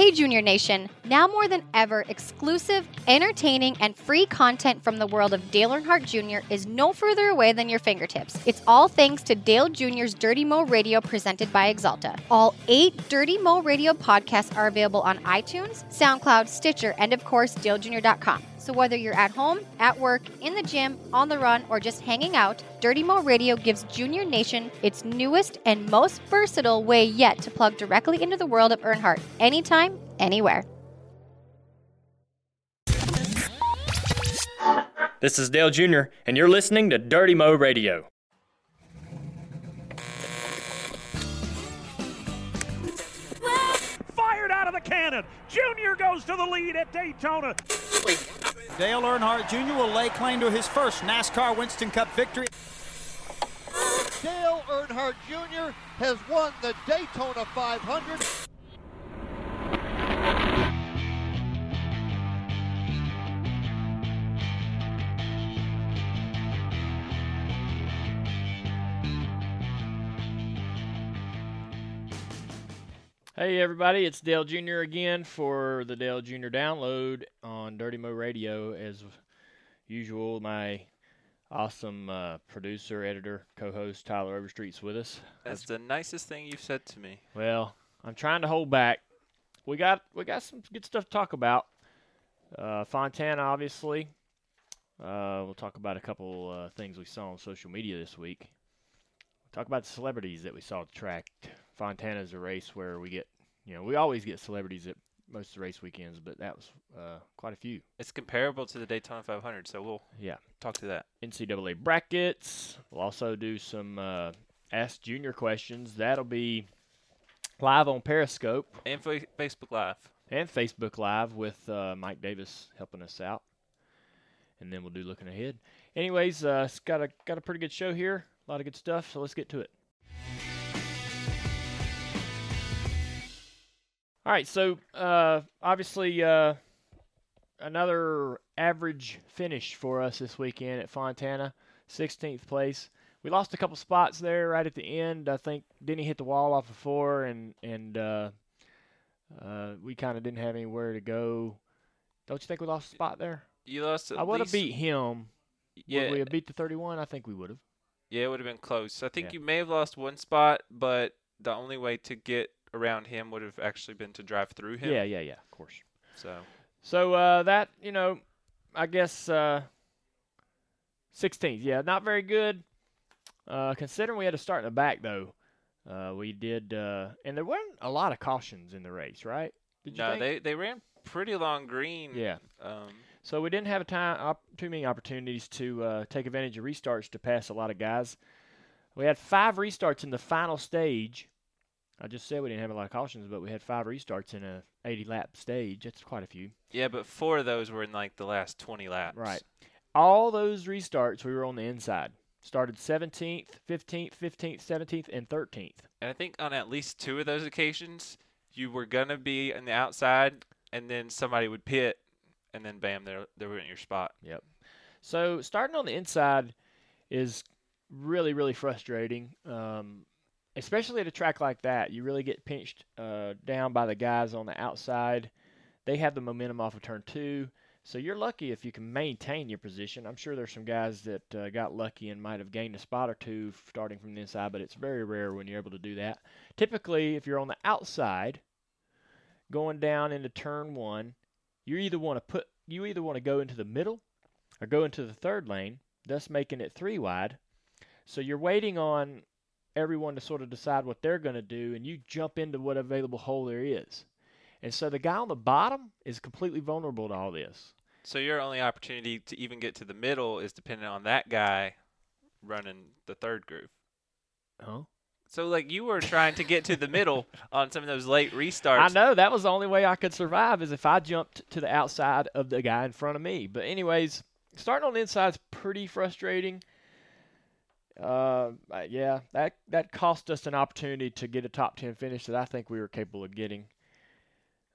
Hey, Junior Nation! Now more than ever, exclusive, entertaining, and free content from the world of Dale Earnhardt Jr. is no further away than your fingertips. It's all thanks to Dale Jr.'s Dirty Mo Radio presented by Axalta. All eight Dirty Mo Radio podcasts are available on iTunes, SoundCloud, Stitcher, and of course, DaleJr.com. So whether you're at home, at work, in the gym, on the run, or just hanging out, Dirty Mo Radio gives Junior Nation its newest and most versatile way yet to plug directly into the world of Earnhardt anytime, anywhere. This is Dale Jr., and you're listening to Dirty Mo Radio. The cannon. Junior goes to the lead at Daytona. Dale Earnhardt Jr. will lay claim to his first NASCAR Winston Cup victory. Dale Earnhardt Jr. has won the Daytona 500. Hey everybody, it's Dale Jr. again for the Dale Jr. download on Dirty Mo Radio. As usual, my awesome uh, producer, editor, co-host Tyler Overstreet's with us. That's the nicest thing you've said to me. Well, I'm trying to hold back. We got we got some good stuff to talk about. Uh, Fontana, obviously. Uh, we'll talk about a couple uh, things we saw on social media this week. Talk about the celebrities that we saw at the track. Fontana's a race where we get, you know, we always get celebrities at most of the race weekends, but that was uh, quite a few. It's comparable to the Daytona 500, so we'll Yeah. talk to that. NCAA brackets. We'll also do some uh, Ask Junior questions. That'll be live on Periscope And fa- Facebook Live. and Facebook Live with uh, Mike Davis helping us out. And then we'll do looking ahead. Anyways, uh, it's got a got a pretty good show here. A lot of good stuff. So let's get to it. All right. So uh, obviously uh, another average finish for us this weekend at Fontana, 16th place. We lost a couple spots there right at the end. I think Denny hit the wall off of four, and and uh, uh, we kind of didn't have anywhere to go. Don't you think we lost a spot there? You lost I would have beat him. Yeah, Would we have beat the 31? I think we would have. yeah, it would have been close. I think Yeah. you may have lost one spot, but the only way to get around him would have actually been to drive through him. Yeah, yeah, yeah. Of course. So So uh, that you know, I guess uh, 16th. Yeah, not very good. Uh, considering we had to start in the back though, uh, we did, uh, and there weren't a lot of cautions in the race, right? Did you no, think? they they ran pretty long green. Yeah. Um, So we didn't have a time op- too many opportunities to uh, take advantage of restarts to pass a lot of guys. We had five restarts in the final stage. I just said we didn't have a lot of cautions, but we had five restarts in a 80 lap stage. That's quite a few. yeah, but four of those were in like the last 20 laps. Right. All those restarts, we were on the inside. Started 17th, 15th, 15th, 17th, and 13th. And I think on at least two of those occasions, you were gonna be on the outside, and then somebody would pit, and then bam, there they were in your spot. Yep. So starting on the inside is really, really frustrating, um, especially at a track like that. You really get pinched uh, down by the guys on the outside. They have the momentum off of turn two, so you're lucky if you can maintain your position. I'm sure there's some guys that uh, got lucky and might have gained a spot or two starting from the inside, but it's very rare when you're able to do that. Typically, if you're on the outside, going down into turn one, you either want to put you either want to go into the middle or go into the third lane, thus making it three wide. So you're waiting on everyone to sort of decide what they're going to do, and you jump into what available hole there is. And so the guy on the bottom is completely vulnerable to all this. So your only opportunity to even get to the middle is dependent on that guy running the third groove. Huh? So like you were trying to get to the middle on some of those late restarts. I know that was the only way I could survive is if I jumped to the outside of the guy in front of me. But anyways, starting on the inside is pretty frustrating. Uh, yeah, that that cost us an opportunity to get a top ten finish that I think we were capable of getting.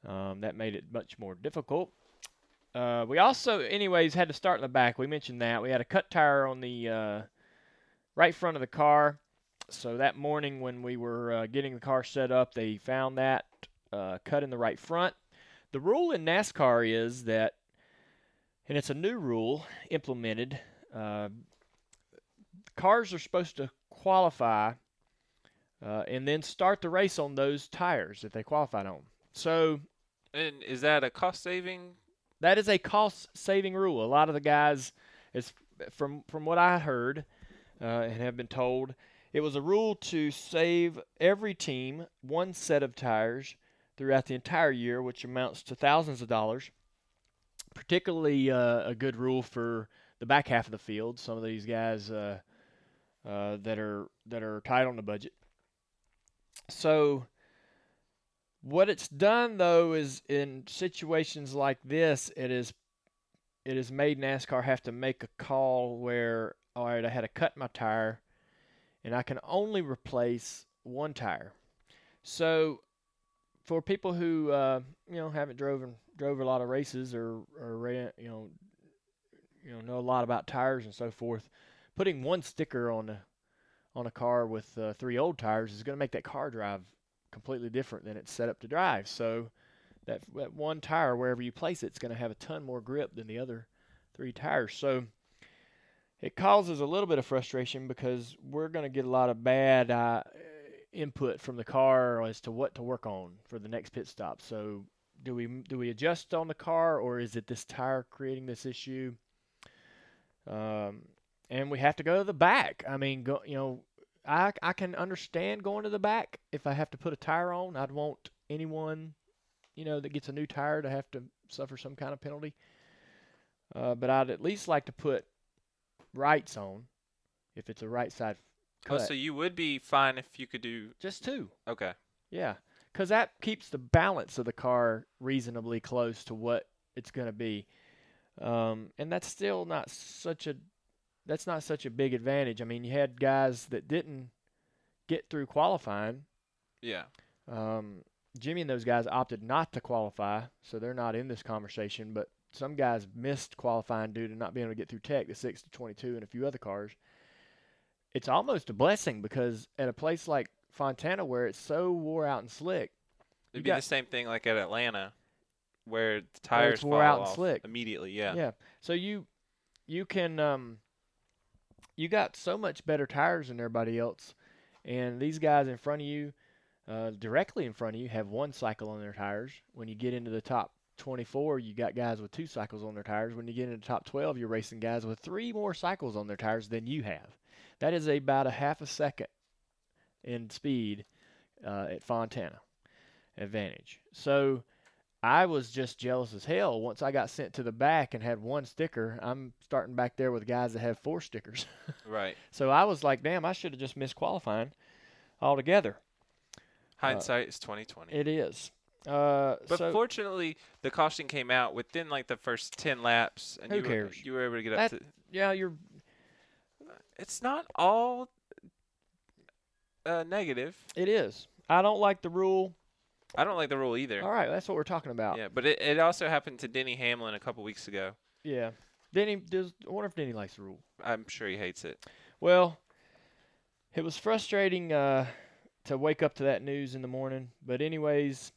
Um, that made it much more difficult. Uh, we also, anyways, had to start in the back. We mentioned that we had a cut tire on the uh, right front of the car. So that morning when we were uh, getting the car set up, they found that uh, cut in the right front. The rule in NASCAR is that, and it's a new rule implemented. Uh, cars are supposed to qualify uh, and then start the race on those tires that they qualified on. So And is that a cost saving? that is a cost saving rule. A lot of the guys, is from from what I heard uh, and have been told, it was a rule to save every team one set of tires throughout the entire year, which amounts to thousands of dollars. Particularly uh, a good rule for the back half of the field. Some of these guys uh, uh, that are that are tight on the budget. So what it's done though is in situations like this, it is it has made NASCAR have to make a call where all right, I had to cut my tire, and I can only replace one tire. So for people who uh, you know haven't driven drove a lot of races or or ran, you know you know know a lot about tires and so forth, putting one sticker on a on a car with uh, three old tires is going to make that car drive completely different than it's set up to drive. So that that one tire, wherever you place it, it's going to have a ton more grip than the other three tires. So it causes a little bit of frustration because we're going to get a lot of bad uh, input from the car as to what to work on for the next pit stop. So do we do we adjust on the car or is it this tire creating this issue? Um, and we have to go to the back. I mean, go, you know, I I can understand going to the back if I have to put a tire on. I'd want anyone, you know, that gets a new tire to have to suffer some kind of penalty. Uh, but I'd at least like to put rights on if it's a right side Oh, so you would be fine if you could do. Just two. Okay. Yeah, because that keeps the balance of the car reasonably close to what it's going to be, um, and that's still not such a that's not such a big advantage. I mean, you had guys that didn't get through qualifying. Yeah. Um, Jimmy and those guys opted not to qualify, so they're not in this conversation. But some guys missed qualifying due to not being able to get through Tech, the six to twenty-two, and a few other cars. It's almost a blessing because at a place like Fontana, where it's so wore out and slick, It'd be got- the same thing like at Atlanta, where the Where tires it's wore fall out and slick. immediately. Yeah. Yeah. So you you can um you got so much better tires than everybody else, and these guys in front of you, uh, directly in front of you, have one cycle on their tires. When you get into the top 24, you got guys with two cycles on their tires. When you get into the top 12, you're racing guys with three more cycles on their tires than you have. That is about a half a second in speed uh, at Fontana advantage. So I was just jealous as hell once I got sent to the back and had one sticker. I'm starting back there with guys that have four stickers. Right. so I was like, damn, I should have just missed qualifying altogether. Hindsight is 2020. It is. Uh, But so fortunately, the caution came out within like the first 10 laps, and Who you, were- you were able to get That- up to. yeah, you're It's not all uh, negative. it is. I don't like the rule. I don't like the rule either. All right, that's what we're talking about. Yeah, but it, it also happened to Denny Hamlin a couple weeks ago. Yeah. Denny does. I wonder if Denny likes the rule. I'm sure he hates it. Well, it was frustrating uh, to wake up to that news in the morning. But anyways,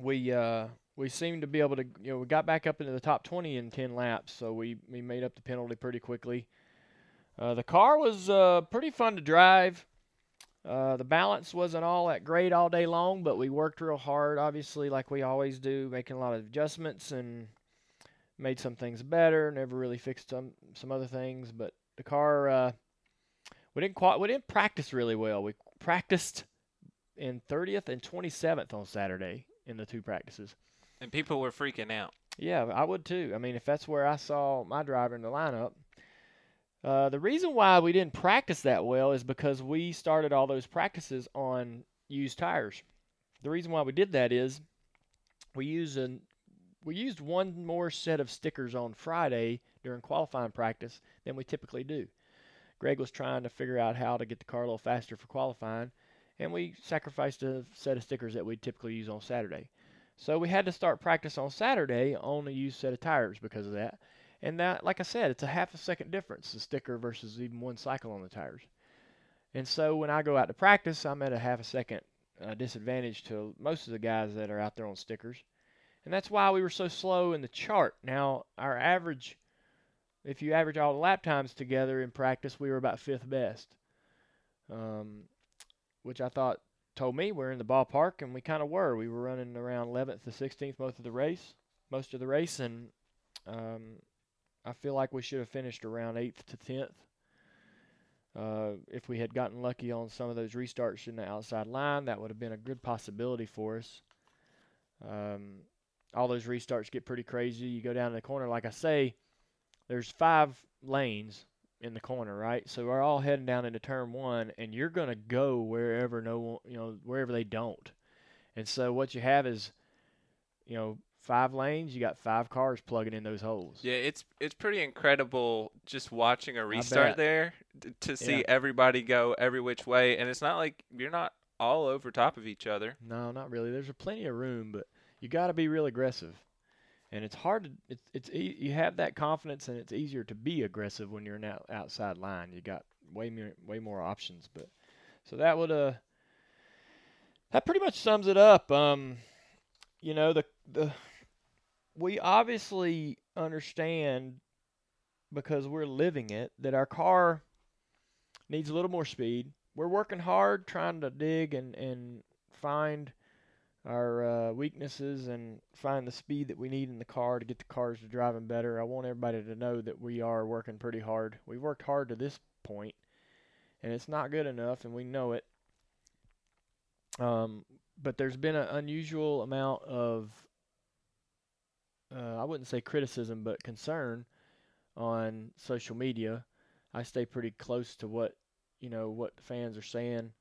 we uh, we seemed to be able to. You know, we got back up into the top 20 in 10 laps, so we we made up the penalty pretty quickly. Uh, the car was uh, pretty fun to drive. Uh, the balance wasn't all that great all day long, but we worked real hard, obviously, like we always do, making a lot of adjustments and made some things better. Never really fixed some some other things, but the car uh, we didn't quite we didn't practice really well. We practiced in 30th and 27th on Saturday in the two practices. And people were freaking out. Yeah, I would too. I mean, if that's where I saw my driver in the lineup. Uh, the reason why we didn't practice that well is because we started all those practices on used tires. The reason why we did that is we used an we used one more set of stickers on Friday during qualifying practice than we typically do. Greg was trying to figure out how to get the car a little faster for qualifying, and we sacrificed a set of stickers that we typically use on Saturday. So we had to start practice on Saturday on a used set of tires because of that. And that, like I said, it's a half a second difference, the sticker versus even one cycle on the tires. And so when I go out to practice, I'm at a half a second a disadvantage to most of the guys that are out there on stickers. And that's why we were so slow in the chart. Now, our average, if you average all the lap times together in practice, we were about fifth best, um, which I thought told me we're in the ballpark, and we kind of were. We were running around 11th to 16th most of the race, most of the race, and um, I feel like we should have finished around 8th to 10th. Uh, if we had gotten lucky on some of those restarts in the outside line, that would have been a good possibility for us. Um, all those restarts get pretty crazy. You go down to the corner, like I say, there's five lanes in the corner, right? So we're all heading down into turn one, and you're gonna go wherever no one, you know, wherever they don't. And so what you have is, you know, five lanes. You got five cars plugging in those holes. Yeah, it's it's pretty incredible just watching a restart there to see Yeah. everybody go every which way, and it's not like you're not all over top of each other. No, not really. There's plenty of room, but you got to be real aggressive. And it's hard to it's it's e- you have that confidence, and it's easier to be aggressive when you're in out, outside line. You got way more way more options, but so that would uh that pretty much sums it up. Um, you know the the we obviously understand because we're living it that our car needs a little more speed. We're working hard trying to dig and and find our uh, weaknesses and find the speed that we need in the car to get the cars to driving better. I want everybody to know that we are working pretty hard. We've worked hard to this point, and it's not good enough, and we know it. Um, but there's been an unusual amount of, uh, I wouldn't say criticism, but concern on social media. I stay pretty close to what you know what fans are saying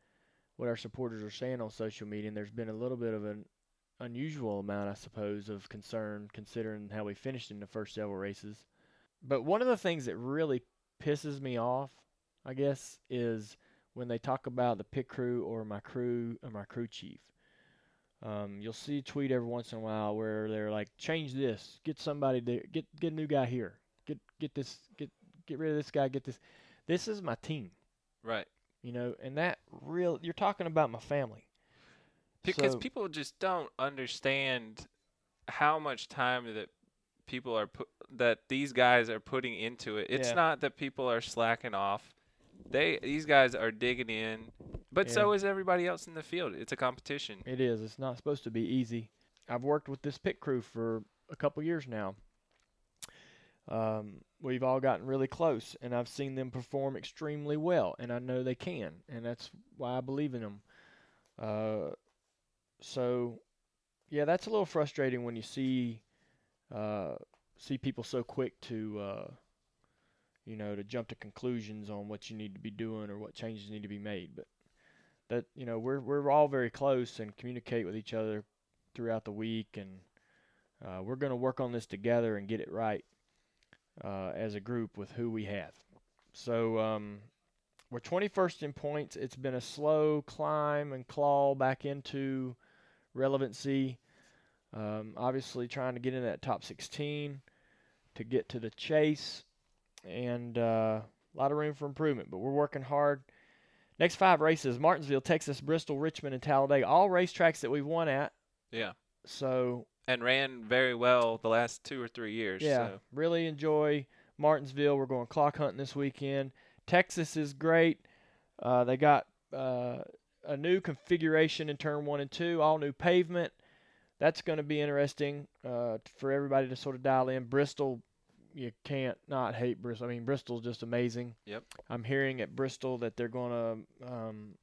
what our supporters are saying on social media, and there's been a little bit of an unusual amount, I suppose, of concern considering how we finished in the first several races. But one of the things that really pisses me off, I guess, is when they talk about the pit crew or my crew or my crew chief. Um, you'll see a tweet every once in a while where they're like, "Change this, get somebody to get get a new guy here, get get this, get get rid of this guy, get this." This is my team Right. you know, and that real you're talking about my family. Because So- people just don't understand how much time that people are put that these guys are putting into it. It's Yeah. not that people are slacking off. They these guys are digging in, but so is everybody else in the field. It's a competition. It is. It's not supposed to be easy. I've worked with this pit crew for a couple years now. Um, we've all gotten really close, and I've seen them perform extremely well, and I know they can, and that's why I believe in them. Uh, so, yeah, that's a little frustrating when you see uh, see people so quick to uh, you know to jump to conclusions on what you need to be doing or what changes need to be made. But that you know we're we're all very close and communicate with each other throughout the week, and uh, we're going to work on this together and get it right uh, as a group with who we have. So um, we're 21st in points. It's been a slow climb and claw back into relevancy. Um, obviously, trying to get in that top 16 to get to the chase, and uh, a lot of room for improvement. But we're working hard. Next five races: Martinsville, Texas, Bristol, Richmond, and Talladega. All racetracks that we've won at. Yeah. So And ran very well the last two or three years. yeah, So. really enjoy Martinsville. We're going clock hunting this weekend. Texas is great. Uh, they got uh, a new configuration in turn one and two, all new pavement. That's going to be interesting uh, for everybody to sort of dial in. Bristol, you can't not hate Bristol. I mean, Bristol's just amazing. Yep. I'm hearing at Bristol that they're going to um,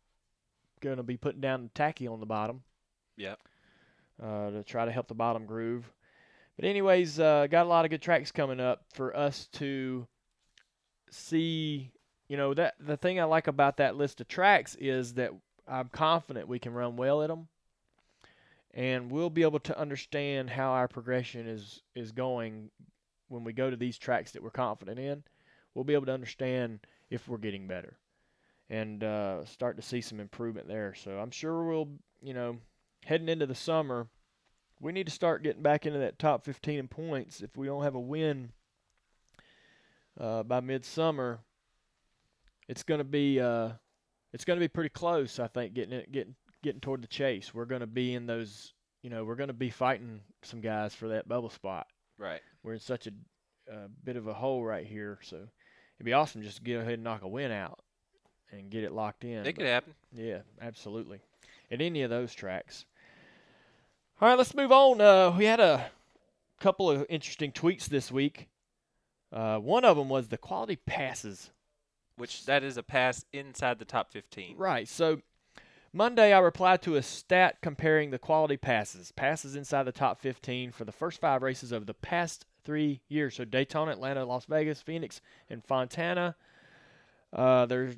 to be putting down the tacky on the bottom Yep. uh, to try to help the bottom groove. But anyways, uh, got a lot of good tracks coming up for us to see. You know that the thing I like about that list of tracks is that I'm confident we can run well at them, and we'll be able to understand how our progression is is going when we go to these tracks that we're confident in. We'll be able to understand if we're getting better, and uh, start to see some improvement there. So I'm sure we'll, you know, heading into the summer, we need to start getting back into that top 15 in points. If we don't have a win uh, by midsummer, it's going to be uh, it's going to be pretty close. I think getting it, getting getting toward the chase. We're going to be in those. You know, we're going to be fighting some guys for that bubble spot. Right. We're in such a uh, bit of a hole right here, so it'd be awesome just to go ahead and knock a win out and get it locked in. It but- could happen. yeah, absolutely. At any of those tracks. All right, let's move on. Uh, we had a couple of interesting tweets this week. Uh, one of them was the quality passes. Which that is a pass inside the top 15. Right. So Monday, I replied to a stat comparing the quality passes, passes inside the top 15 for the first five races of the past three years. So Daytona, Atlanta, Las Vegas, Phoenix, and Fontana. Uh, they're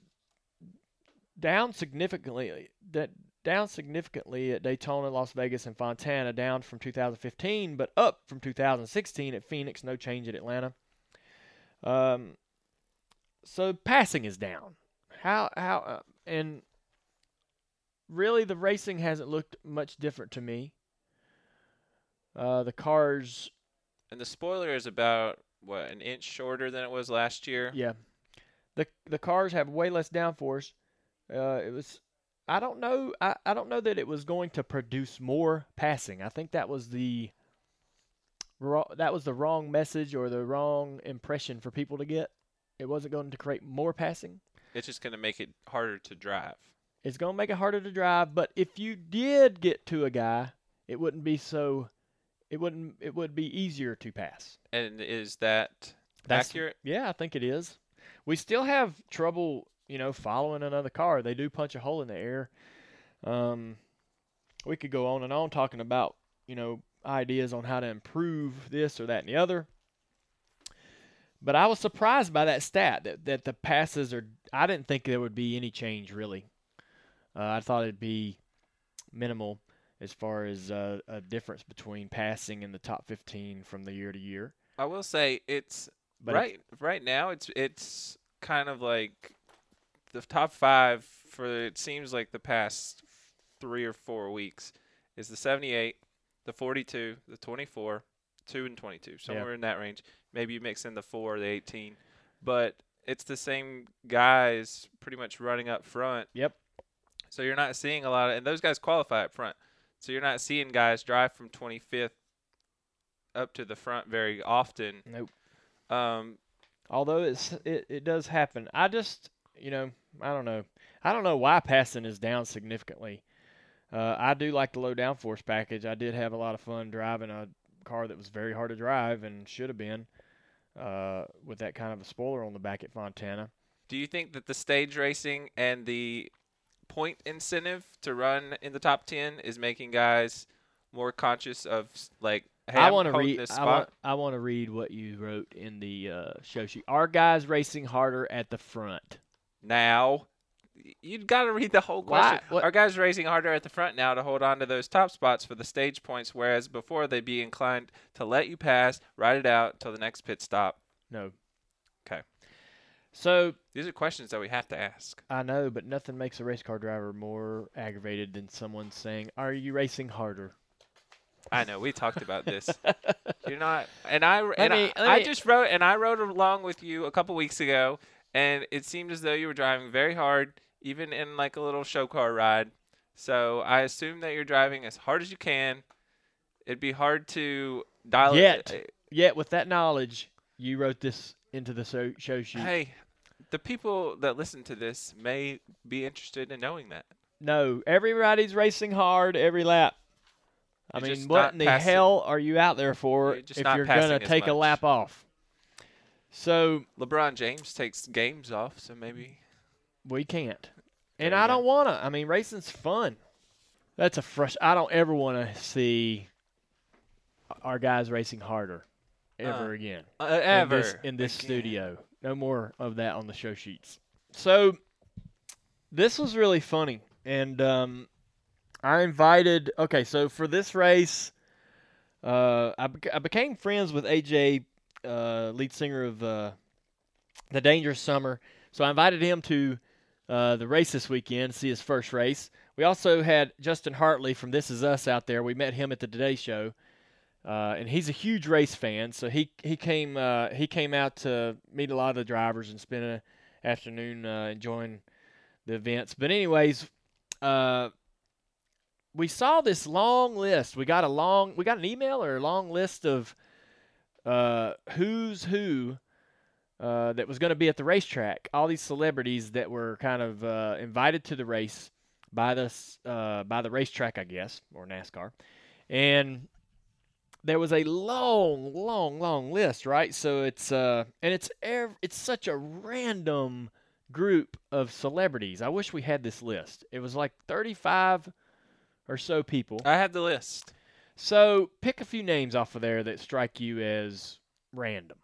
down significantly. That down significantly at Daytona, Las Vegas, and Fontana, down from 2015, but up from 2016 at Phoenix. No change at Atlanta. Um, so passing is down. How how uh, and really the racing hasn't looked much different to me. Uh, the cars, And the spoiler is about what an inch shorter than it was last year. yeah, the the cars have way less downforce. Uh, it was, I don't know, I, I don't know that it was going to produce more passing. I think that was the that was the wrong message or the wrong impression for people to get. It wasn't going to create more passing. It's just going to make it harder to drive. It's going to make it harder to drive, but if you did get to a guy, it wouldn't be so it wouldn't it would be easier to pass. And is that That's- accurate? Yeah, I think it is. We still have trouble, you know, following another car. They do punch a hole in the air. Um we could go on and on talking about, you know, ideas on how to improve this or that and the other. But I was surprised by that stat that, that the passes are I didn't think there would be any change really. Uh, I thought it'd be minimal as far as uh, a difference between passing in the top 15 from the year to year. I will say it's But right right now it's it's kind of like the top 5 for it seems like the past 3 or 4 weeks is the 78, the 42, the 24, 2 and 22, somewhere in that range. Maybe you mix in the 4 or the 18, but it's the same guys pretty much running up front. Yep. So you're not seeing a lot of and those guys qualify up front. So you're not seeing guys drive from 25th up to the front very often. Nope. Um, Although it's it, it does happen. I just you know I don't know I don't know why passing is down significantly. Uh, I do like the low downforce package. I did have a lot of fun driving a car that was very hard to drive and should have been uh, with that kind of a spoiler on the back at Fontana. do you think that the stage racing and the point incentive to run in the top 10 is making guys more conscious of like hey, I want to read. this I want, I want to read what you wrote in the uh, show sheet. Are guys racing harder at the front? now you've got to read the whole Why- question. what- Are guys racing harder at the front now to hold on to those top spots for the stage points, whereas before they'd be inclined to let you pass, ride it out till the next pit stop? No. So These are questions that we have to ask. I know, but nothing makes a race car driver more aggravated than someone saying, "Are you racing harder?" I know we talked about this. You're not, and I and me- I, let I just wrote and I wrote along with you a couple weeks ago, and it seemed as though you were driving very hard, even in like a little show car ride. So I assume that you're driving as hard as you can. It'd be hard to dial Yet. it. Yet, with that knowledge, you wrote this into the show, show sheet. Hey, the people that listen to this may be interested in knowing that. No, everybody's racing hard every lap. I You're mean, what in the passing- hell are you out there for You're if you're gonna as take a lap off? So LeBron James takes games off, so maybe we can't, and I don't wanna. I mean, racing's fun. That's a fresh. I don't ever want to see our guys racing harder ever Uh, again. uh, in ever this, in this studio. No more of that on the show sheets. So this was really funny, and um, I invited. Okay, so for this race, uh, I, bec- I became friends with AJ, uh, lead singer of uh, the Dangerous Summer. So I invited him to uh, the race this weekend, see his first race. We also had Justin Hartley from This Is Us out there. We met him at the Today Show. Uh, and he's a huge race fan, so he he came uh, he came out to meet a lot of the drivers and spend an afternoon uh, enjoying the events. But anyways, uh, we saw this long list. We got a long, we got an email or a long list of uh, who's who uh, that was going to be at the racetrack. All these celebrities that were kind of invited to the race by the by the racetrack, I guess, or NASCAR, and there was a long, long, long list, right? So it's uh, and it's ev- it's such a random group of celebrities. I wish we had this list. It was like 35 or so people. I have the list. So pick a few names off of there that strike you as random.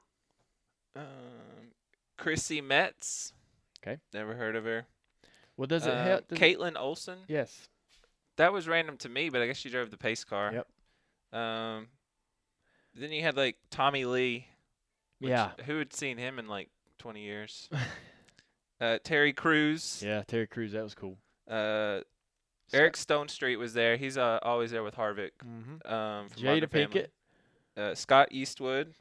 Um, Chrissy Metz. Okay. Never heard of her. Well, does it Uh, help? does it- Kaitlin Olson. Yes. That was random to me, but I guess she drove the pace car. Yep. Um, then you had like Tommy Lee. Yeah. Who had seen him in like 20 years? uh, Terry Crews. Yeah, Terry Crews. That was cool. Uh, Eric Stonestreet was there. He's uh, always there with Harvick. Mm-hmm. Um, from Jada Pinkett. Uh, Scott Eastwood.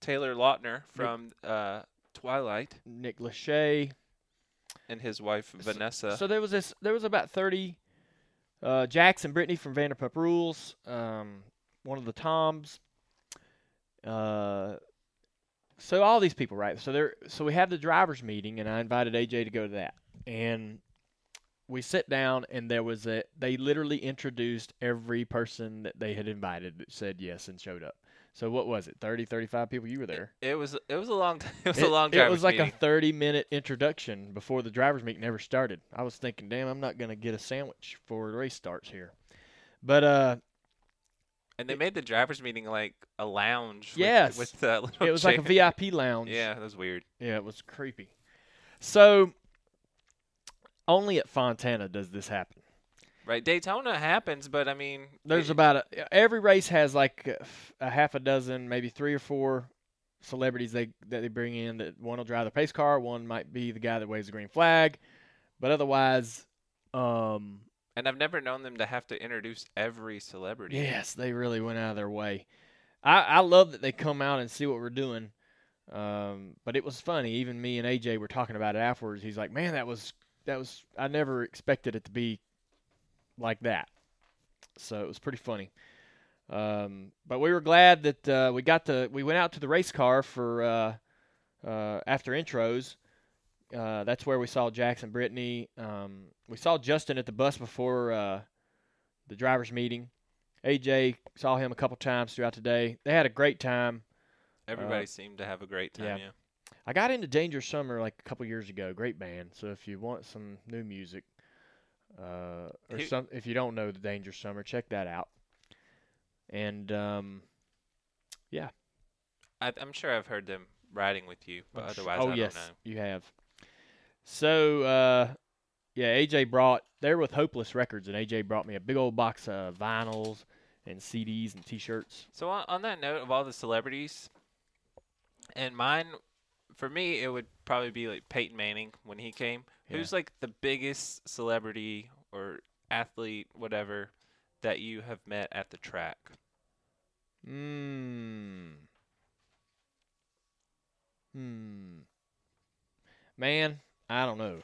Taylor Lautner from uh, Twilight, Nick Lachey. and his wife So- Vanessa. So there was this. There was about thirty. Uh, Jackson Brittany from Vanderpump Rules. Um, one of the Toms. Uh, so all these people, right? So there. So we had the drivers' meeting, and I invited AJ to go to that. And we sit down, and there was a. They literally introduced every person that they had invited that said yes and showed up. So what was it? 30, 35 people. You were there. it was it was a long time it was It, a long time. it was like meeting. a 30 minute introduction before the drivers' meet never started. I was thinking, damn, I'm not going to get a sandwich before the race starts here. But uh, and they made the drivers meeting like a lounge. Yes. with, uh, little it was like a. VIP lounge. Yeah, that was weird. Yeah, it was creepy. So only at Fontana does this happen. Right, Daytona happens, but I mean, There's it- about a, every race has like a half a dozen, maybe three or four celebrities they that they bring in. That one will drive the pace car, one might be the guy that waves the green flag, but otherwise, um, and I've never known them to have to introduce every celebrity. Yes, they really went out of their way. I, I love that they come out and see what we're doing. Um, but it was funny. Even me and AJ were talking about it afterwards. He's like, "Man, that was that was. I never expected it to be like that." So it was pretty funny. Um, but we were glad that uh, we got to. We went out to the race car for uh, uh, after intros. Uh, that's where we saw Jackson Brittany. Um, we saw Justin at the bus before uh, the drivers' meeting. AJ saw him a couple times throughout the day. They had a great time. Everybody Uh, seemed to have a great time. yeah. Yeah. I got into Danger Summer like a couple years ago. Great band. So if you want some new music, uh, or Who- some, if you don't know the Danger Summer, check that out. And um, Yeah. I, I'm sure I've heard them riding with you, but otherwise oh I yes, don't know. you have. So uh, yeah, AJ brought. They're with Hopeless Records, and AJ brought me a big old box of vinyls and CDs and T-shirts. So on, on that note of all the celebrities, and mine, for me, it would probably be like Peyton Manning when he came. Yeah. Who's like the biggest celebrity or athlete, whatever, that you have met at the track? Hmm. Hmm. Man, I don't know.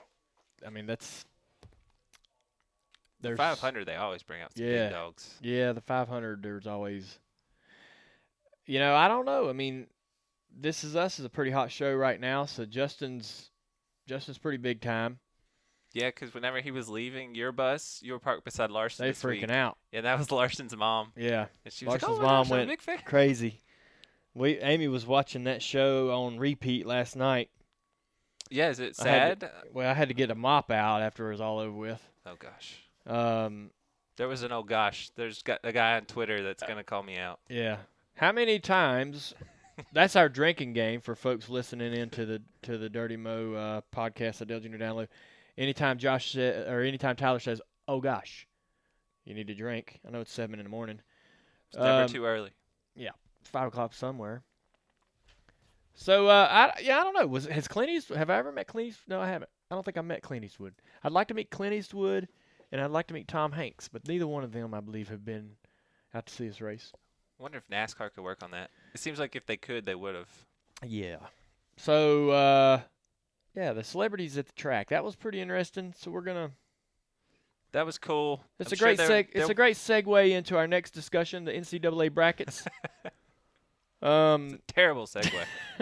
I mean, that's there's 500, they always bring out some Yeah. big dogs. Yeah, the 500. There's always. You know, I don't know. I mean, this is us is a pretty hot show right now. So Justin's Justin's pretty big time. Yeah, because whenever he was leaving your bus, you were parked beside Larson. They this week. freaking out. Yeah, that was Larson's mom, Yeah, and she was Larson's like, "Oh mom gosh, went big fan." crazy. We Amy was watching that show on repeat last night. Yeah, is it I had sad? Well, I had to get a mop out after it was all over with. Oh gosh. Um, There was an oh gosh. There's got a guy on Twitter that's gonna call me out. Yeah. How many times? That's our drinking game for folks listening into the to the Dirty Mo uh, podcast at Dale Junior Download. Anytime Josh or anytime Tyler says, "Oh gosh, you need to drink," I know it's seven in the morning. It's never Um, too early. Yeah, five o'clock somewhere. So uh, I yeah I don't know. Was has Clint Eastwood? Have I ever met Clint Eastwood? No, I haven't. I don't think I met Clint Eastwood. I'd like to meet Clint Eastwood, and I'd like to meet Tom Hanks, but neither one of them, I believe, have been out to see this race. I wonder if NASCAR could work on that. It seems like if they could, they would have. Yeah. So uh yeah, the celebrities at the track. That was pretty interesting. So we're gonna that was cool. It's I'm a sure great seg- it's a great segue into our next discussion, the NCAA brackets. um. terrible segue.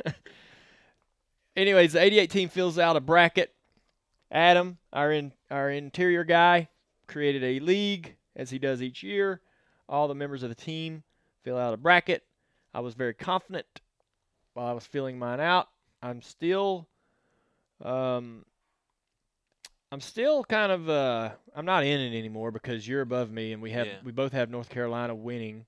Anyways, the 88 team fills out a bracket. Adam, our in our interior guy, created a league as he does each year. All the members of the team fill out a bracket. I was very confident while I was filling mine out. I'm still, um, I'm still kind of uh, I'm not in it anymore because you're above me and we have Yeah. we both have North Carolina winning.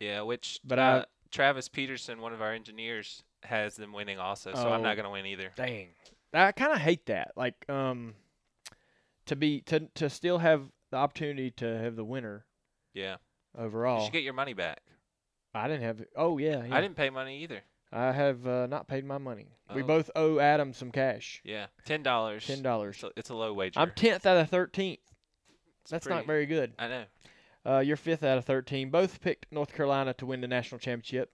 yeah, which But uh, I- Travis Peterson, one of our engineers, has them winning also. So I'm Oh. not gonna win either. Dang. I kind of hate that. Like um to be to to still have the opportunity to have the winner Yeah, Overall, you should get your money back. I didn't have Oh yeah, yeah. I didn't pay money either. I have uh, not paid my money. We Oh. both owe Adam some cash. Yeah, ten dollars. Ten dollars. It's a, it's a low wager. I'm tenth out of thirteenth. That's pretty- not very good. I know. Uh, you're fifth out of thirteen. Both picked North Carolina to win the national championship.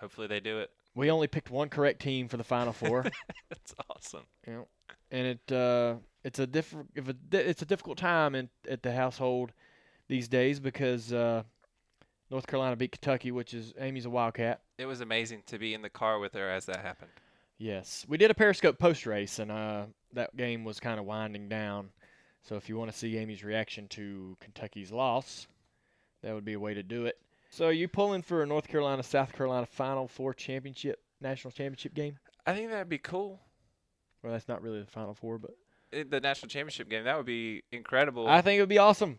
Hopefully they do it. We only picked one correct team for the final four. That's awesome. and it uh, it's a diff- if a it's a difficult time in at the household these days because uh, North Carolina beat Kentucky, which is Amy's a Wildcat. It was amazing to be in the car with her as that happened. Yes, we did a Periscope post race, and uh, that game was kind of winding down. So if you want to see Amy's reaction to Kentucky's loss, that would be a way to do it. So are you pulling for a North Carolina South Carolina Final Four championship national championship game? I think that'd be cool. Well, that's not really the Final Four, but It, the national championship game. That would be incredible. I think it would be awesome.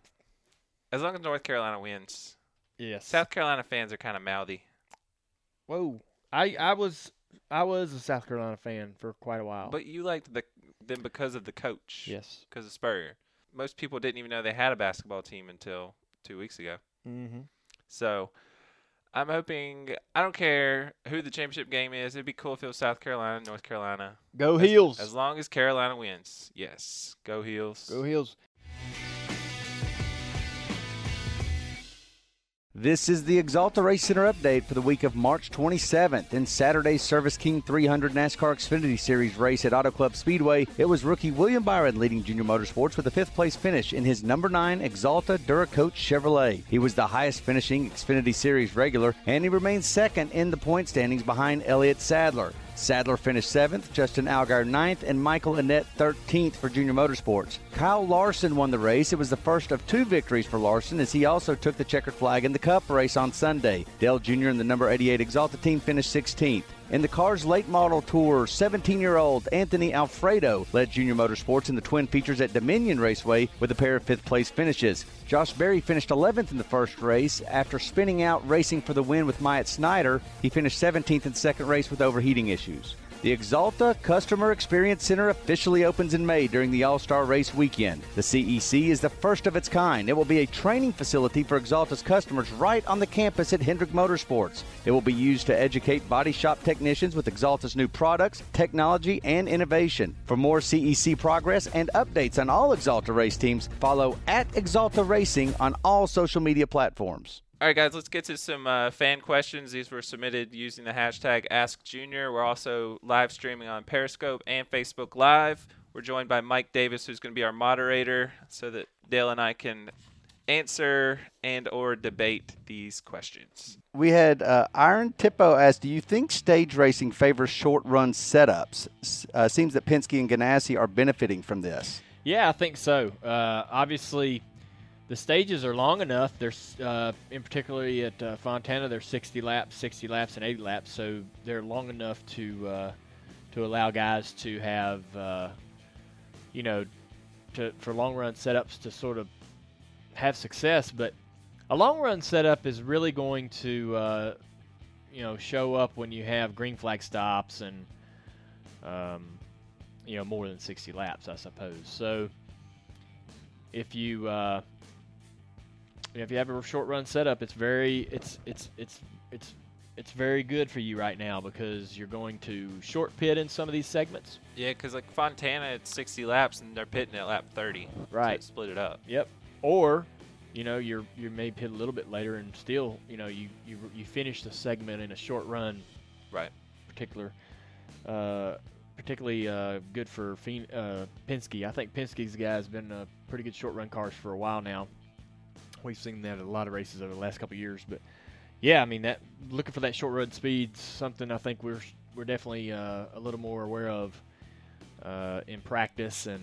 as long as North Carolina wins. Yes. South Carolina fans are kind of mouthy. Whoa. I I was I was a South Carolina fan for quite a while. But you liked the them because of the coach. yes. Because of Spurrier. Most people didn't even know they had a basketball team until two weeks ago. Mm-hmm. So I'm hoping. I don't care who the championship game is. It'd be cool if it was South Carolina, North Carolina. Go As- Heels. As long as Carolina wins. Yes. Go Heels. Go Heels. This is the Axalta Race Center update for the week of March 27th. In Saturday's Service King 300 NASCAR Xfinity Series race at Auto Club Speedway, it was rookie William Byron leading Junior Motorsports with a fifth place finish in his number 9 Axalta Duracoat Chevrolet. He was the highest finishing Xfinity Series regular, and he remains second in the point standings behind Elliott Sadler. Sadler finished seventh, Justin Allgaier ninth, and Michael Annett 13th for Junior Motorsports. Kyle Larson won the race. It was the first of two victories for Larson as he also took the checkered flag in the Cup race on Sunday. Dale Jr. and the number 88 Axalta team finished 16th. In the CARS late model tour, 17 year old Anthony Alfredo led Junior Motorsports in the twin features at Dominion Raceway with a pair of fifth place finishes. Josh Berry finished 11th in the first race. After spinning out racing for the win with Myatt Snider, he finished 17th in second race with overheating issues. The Axalta Customer Experience Center officially opens in May during the All Star Race weekend. The CEC is the first of its kind. It will be a training facility for Axalta's customers right on the campus at Hendrick Motorsports. It will be used to educate body shop technicians with Axalta's new products, technology, and innovation. For more CEC progress and updates on all Axalta race teams, follow at Axalta Racing on all social media platforms. All right, guys, let's get to some uh, fan questions. These were submitted using the hashtag AskJunior. We're also live streaming on Periscope and Facebook Live. We're joined by Mike Davis, who's going to be our moderator, so that Dale and I can answer and or debate these questions. We had uh, Iron Tippo asked, "Do you think stage racing favors short run setups? Uh, seems that Penske and Ganassi are benefiting from this." Yeah, I think so. Uh, obviously, the stages are long enough. There's, uh, in particularly at uh, Fontana, they're 60 laps, 60 laps, and 80 laps. So they're long enough to uh, to allow guys to have, uh, you know, to for long run setups to sort of have success. But a long run setup is really going to, uh, you know, show up when you have green flag stops and. Um, you know more than 60 laps, I suppose. So if you uh, if you have a short run setup, it's very it's it's it's it's it's very good for you right now because you're going to short pit in some of these segments. Yeah, because like Fontana, it's 60 laps and they're pitting at lap 30. Right. To split it up. Yep. Or you know you're you may pit a little bit later and still you know you you you finish the segment in a short run Right. particular uh, particularly uh, good for Phen- uh, Penske. I think Penske's guy has been pretty good short run cars for a while now. We've seen that at a lot of races over the last couple of years, but yeah, I mean that looking for that short run speed's something I think we're we're definitely uh, a little more aware of uh, in practice and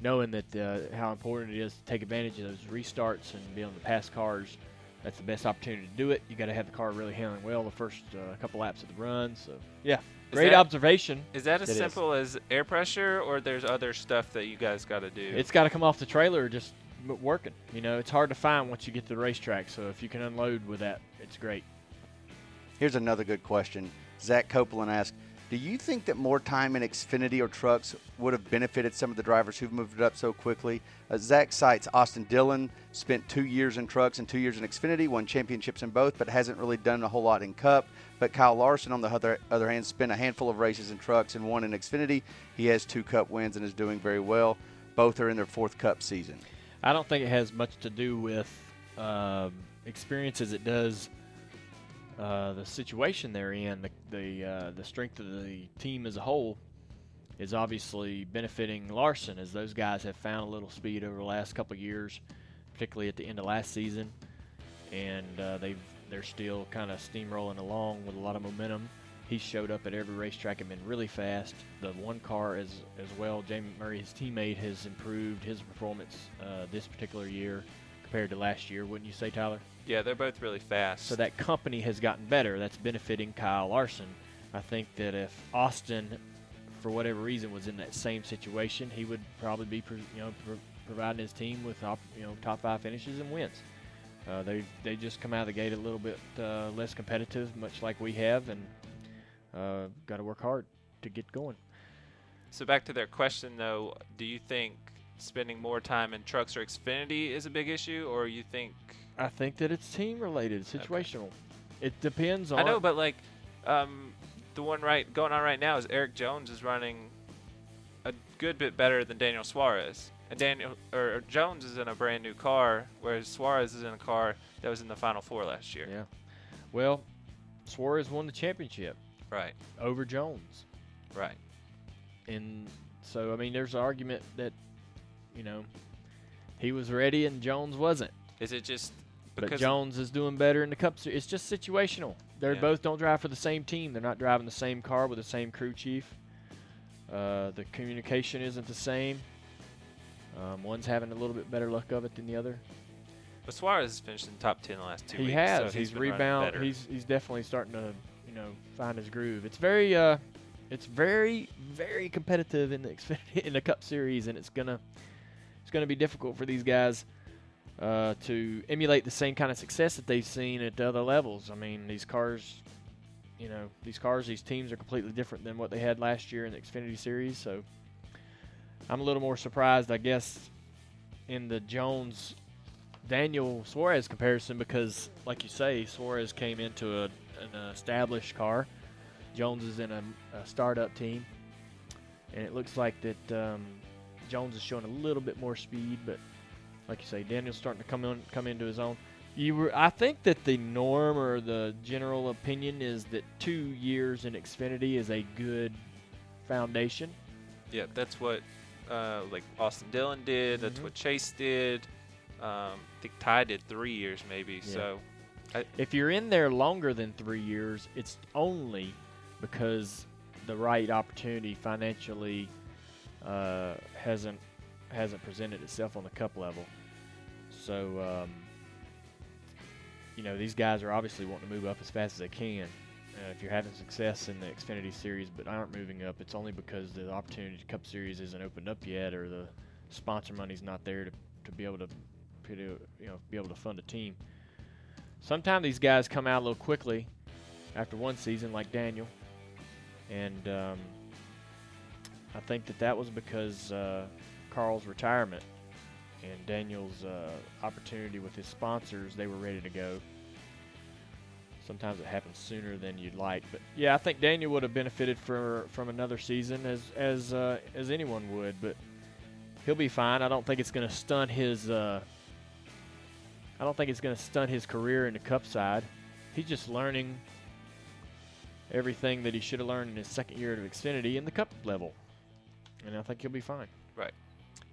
knowing that uh, how important it is to take advantage of those restarts and be able to pass cars. That's the best opportunity to do it. You got to have the car really handling well the first uh, couple laps of the run. So yeah, Is great that- observation. Is that as is. simple as air pressure, or there's other stuff that you guys got to do? It's got to come off the trailer just m- working. You know, it's hard to find once you get to the racetrack. So if you can unload with that, it's great. Here's another good question. Zach Copeland asked, "Do you think that more time in Xfinity or trucks would have benefited some of the drivers who've moved up so quickly?" Uh, Zach cites Austin Dillon spent two years in trucks and two years in Xfinity, won championships in both, but hasn't really done a whole lot in Cup. But Kyle Larson, on the other other hand, spent a handful of races in trucks and one in Xfinity. He has two Cup wins and is doing very well. Both are in their fourth Cup season. I don't think it has much to do with um, experience as it does uh, the situation they're in. The the, uh, the strength of the team as a whole is obviously benefiting Larson as those guys have found a little speed over the last couple years, particularly at the end of last season, and uh, they've they're still kind of steamrolling along with a lot of momentum. He showed up at every racetrack and been really fast. The one car as as well, Jamie McMurray, his teammate, has improved his performance uh, this particular year compared to last year. Wouldn't you say, Tyler? yeah, they're both really fast. So that company has gotten better. That's benefiting Kyle Larson. I think that if Austin, for whatever reason, was in that same situation, he would probably be, you know, providing his team with, op- you know, top five finishes and wins. Uh, they they just come out of the gate a little bit uh, less competitive, much like we have, and uh, got to work hard to get going. So back to their question though, do you think spending more time in trucks or Xfinity is a big issue, or you think? I think that it's team related, situational. It depends on. I know, but like, um, the one right going on right now is Erik Jones is running a good bit better than Daniel Suarez, and Daniel or Jones is in a brand new car, whereas Suarez is in a car that was in the Final Four last year. Yeah. Well, Suarez won the championship Right, over Jones. right. and so I mean, there's an argument that you know he was ready and Jones wasn't. Is it just But Jones is doing better in the Cup Series. It's just situational. They Yeah. both don't drive for the same team. They're not driving the same car with the same crew chief. Uh, the communication isn't the same. Um, one's having a little bit better luck of it than the other. but Suarez has finished in the top ten the last two he weeks? has. so he's been rebound. He's he's definitely starting to you know find his groove. It's very uh, it's very very competitive in the in the Cup Series, and it's gonna it's gonna be difficult for these guys uh, to emulate the same kind of success that they've seen at other levels. I mean, these cars, you know, these cars, these teams are completely different than what they had last year in the Xfinity Series. So I'm a little more surprised, I guess, in the Jones Daniel Suarez comparison because, like you say, Suarez came into a, an established car. Jones is in a, a startup team, and it looks like that um, Jones is showing a little bit more speed. But like you say, Daniel's starting to come in, come into his own. You were, I think that the norm or the general opinion is that two years in Xfinity is a good foundation. Yeah, that's what uh, like Austin Dillon did. That's Mhm. what Chase did. Um, I think Ty did three years maybe. Yeah. So If you're in there longer than three years, it's only because the right opportunity financially uh, hasn't hasn't presented itself on the cup level. So, um, you know, these guys are obviously wanting to move up as fast as they can. Uh, if you're having success in the Xfinity Series but aren't moving up, it's only because the opportunity Cup Series isn't opened up yet, or the sponsor money's not there to, to be able to you know be able to fund a team. Sometimes these guys come out a little quickly after one season, like Daniel, and um, I think that that was because uh, Carl's retirement and Daniel's uh, opportunity with his sponsors. They were ready to go. Sometimes it happens sooner than you'd like, but yeah, I think Daniel would have benefited for, from another season as as uh, as anyone would, but he'll be fine. I don't think it's going to stunt his. Uh, I don't think it's going to stunt his career in the Cup side. He's just learning everything that he should have learned in his second year of Xfinity in the Cup level, and I think he'll be fine. Right.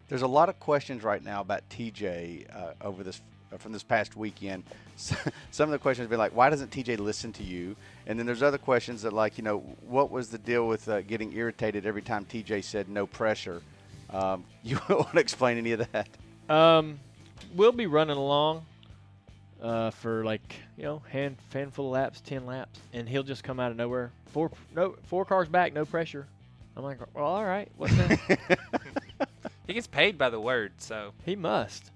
There's a lot of questions right now about TJ uh, over this uh, from this past weekend. Some of the questions have been like, "Why doesn't TJ listen to you?" And then there's other questions that like, you know, what was the deal with uh, getting irritated every time TJ said no pressure? Um, you want to explain any of that? Um, we'll be running along uh, for like you know hand handful of laps, ten laps, and he'll just come out of nowhere. Four no four cars back, no pressure. I'm like, well, all right, what's that? He gets paid by the word, so he must.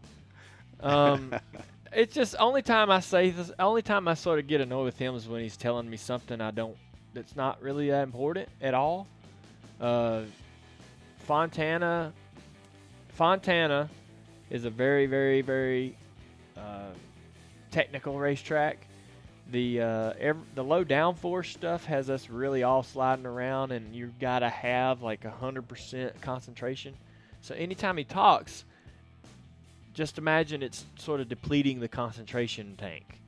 Um, it's just only time I say this. Only time I sort of get annoyed with him is when he's telling me something I don't. That's not really that important at all. Uh, Fontana. Fontana is a very, very, very uh, technical racetrack. The uh, ev- the low downforce stuff has us really all sliding around, and you gotta have like a hundred percent concentration. So anytime he talks, just imagine it's sort of depleting the concentration tank.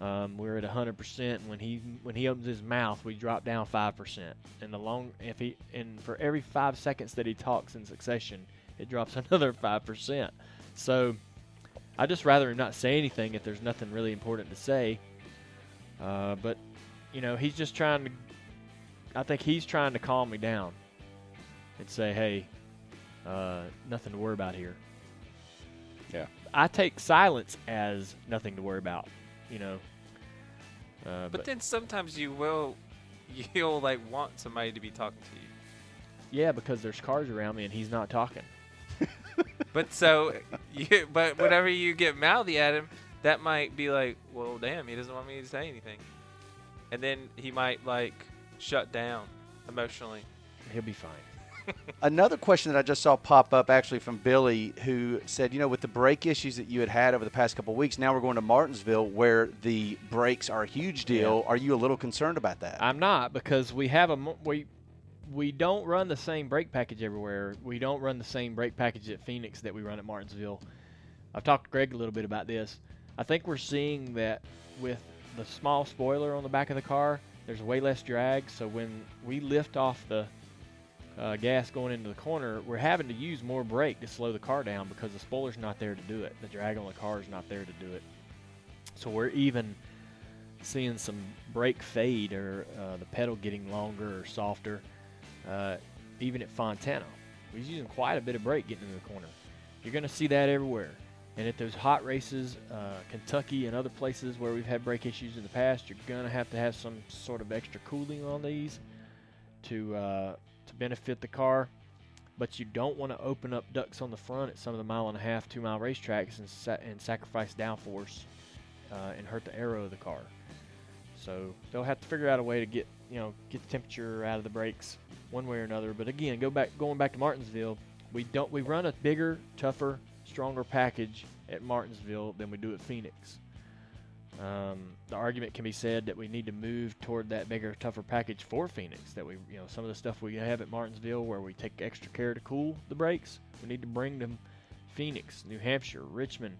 Um, we're at 100%. And when he when he opens his mouth, we drop down five percent. And the long if he and for every five seconds that he talks in succession, it drops another five percent. So I just rather him not say anything if there's nothing really important to say. Uh, but you know, he's just trying to. I think he's trying to calm me down and say, "Hey, uh, nothing to worry about here." Yeah. I take silence as nothing to worry about. You know. Uh, but then sometimes you will you'll like want somebody to be talking to you. yeah, because there's cars around me and he's not talking. But so you but whenever you get mouthy at him, that might be like, well damn, he doesn't want me to say anything. And then he might like shut down emotionally. He'll be fine. Another question that I just saw pop up actually from Billy, who said, you know, with the brake issues that you had had over the past couple of weeks, now we're going to Martinsville where the brakes are a huge deal. Are you a little concerned about that? I'm not because we have a we we don't run the same brake package everywhere. We don't run the same brake package at Phoenix that we run at Martinsville. I've talked to Greg a little bit about this. I think we're seeing that with the small spoiler on the back of the car, there's way less drag. So when we lift off the uh, gas going into the corner, we're having to use more brake to slow the car down because the spoiler's not there to do it. The drag on the car is not there to do it. So we're even seeing some brake fade or uh, the pedal getting longer or softer, uh, even at Fontana. We're using quite a bit of brake getting into the corner. You're going to see that everywhere. And at those hot races, uh, Kentucky and other places where we've had brake issues in the past, you're going to have to have some sort of extra cooling on these to uh, to benefit the car. But you don't want to open up ducts on the front at some of the mile and a half, two mile racetracks and, sa- and sacrifice downforce uh, and hurt the aero of the car. So they'll have to figure out a way to get you know get the temperature out of the brakes one way or another. But again, go back going back to Martinsville, we don't we run a bigger, tougher, stronger package at Martinsville than we do at Phoenix. Um, the argument can be said that we need to move toward that bigger, tougher package for Phoenix. That we, you know, some of the stuff we have at Martinsville, where we take extra care to cool the brakes, we need to bring them Phoenix, New Hampshire, Richmond,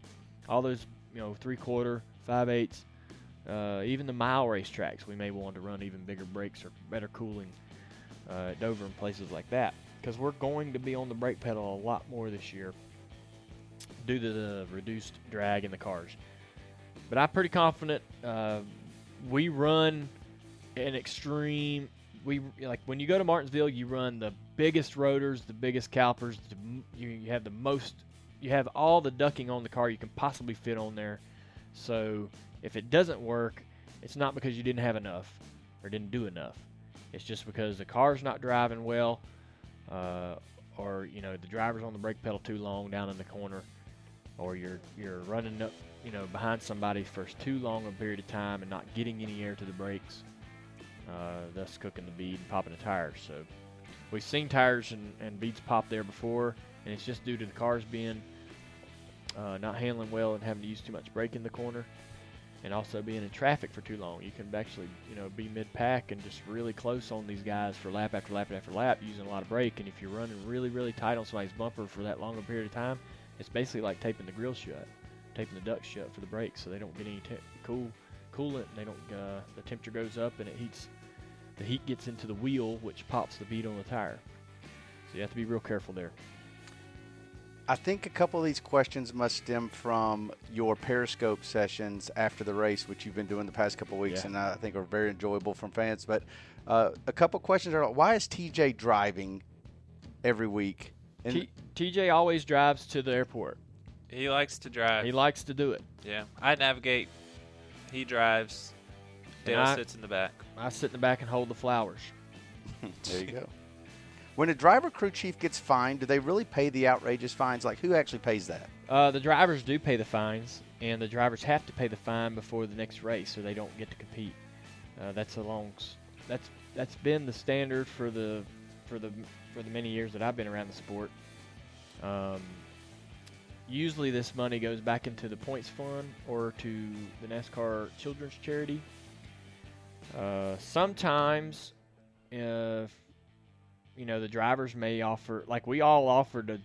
all those, you know, three quarter, five eighths, uh, even the mile racetracks. We may want to run even bigger brakes or better cooling uh, at Dover and places like that, because we're going to be on the brake pedal a lot more this year due to the reduced drag in the cars. But I'm pretty confident uh, we run an extreme. We like when you go to Martinsville, you run the biggest rotors, the biggest calipers. The, you, you have the most. You have all the ducking on the car you can possibly fit on there. So if it doesn't work, it's not because you didn't have enough or didn't do enough. It's just because the car's not driving well, uh, or you know the driver's on the brake pedal too long down in the corner, or you're you're running up you know behind somebody for too long a period of time and not getting any air to the brakes, uh, thus cooking the bead and popping the tires. So we've seen tires and, and beads pop there before, and it's just due to the cars being uh, not handling well and having to use too much brake in the corner, and also being in traffic for too long. You can actually you know be mid pack and just really close on these guys for lap after lap after lap using a lot of brake. And if you're running really really tight on somebody's bumper for that longer period of time, it's basically like taping the grill shut taping the duct shut for the brakes so they don't get any cool coolant and they don't uh, the temperature goes up and it heats the heat gets into the wheel, which pops the bead on the tire. So you have to be real careful there. I think a couple of these questions must stem from your Periscope sessions after the race, which you've been doing the past couple of weeks, Yeah. and I think are very enjoyable from fans. But uh, a couple questions are: Why is TJ driving every week? And T- TJ always drives to the airport. He likes to drive. He likes to do it. yeah, I navigate. He drives. And Dale I- sits in the back. I sit in the back and hold the flowers. there you go. When a driver crew chief gets fined, do they really pay the outrageous fines? Like, who actually pays that? Uh, the drivers do pay the fines, and the drivers have to pay the fine before the next race, so they don't get to compete. Uh, that's a long. That's that's been the standard for the for the for the many years that I've been around the sport. Um, usually, this money goes back into the points fund or to the NASCAR Children's Charity. Uh, sometimes, if you know, the drivers may offer, like we all offered to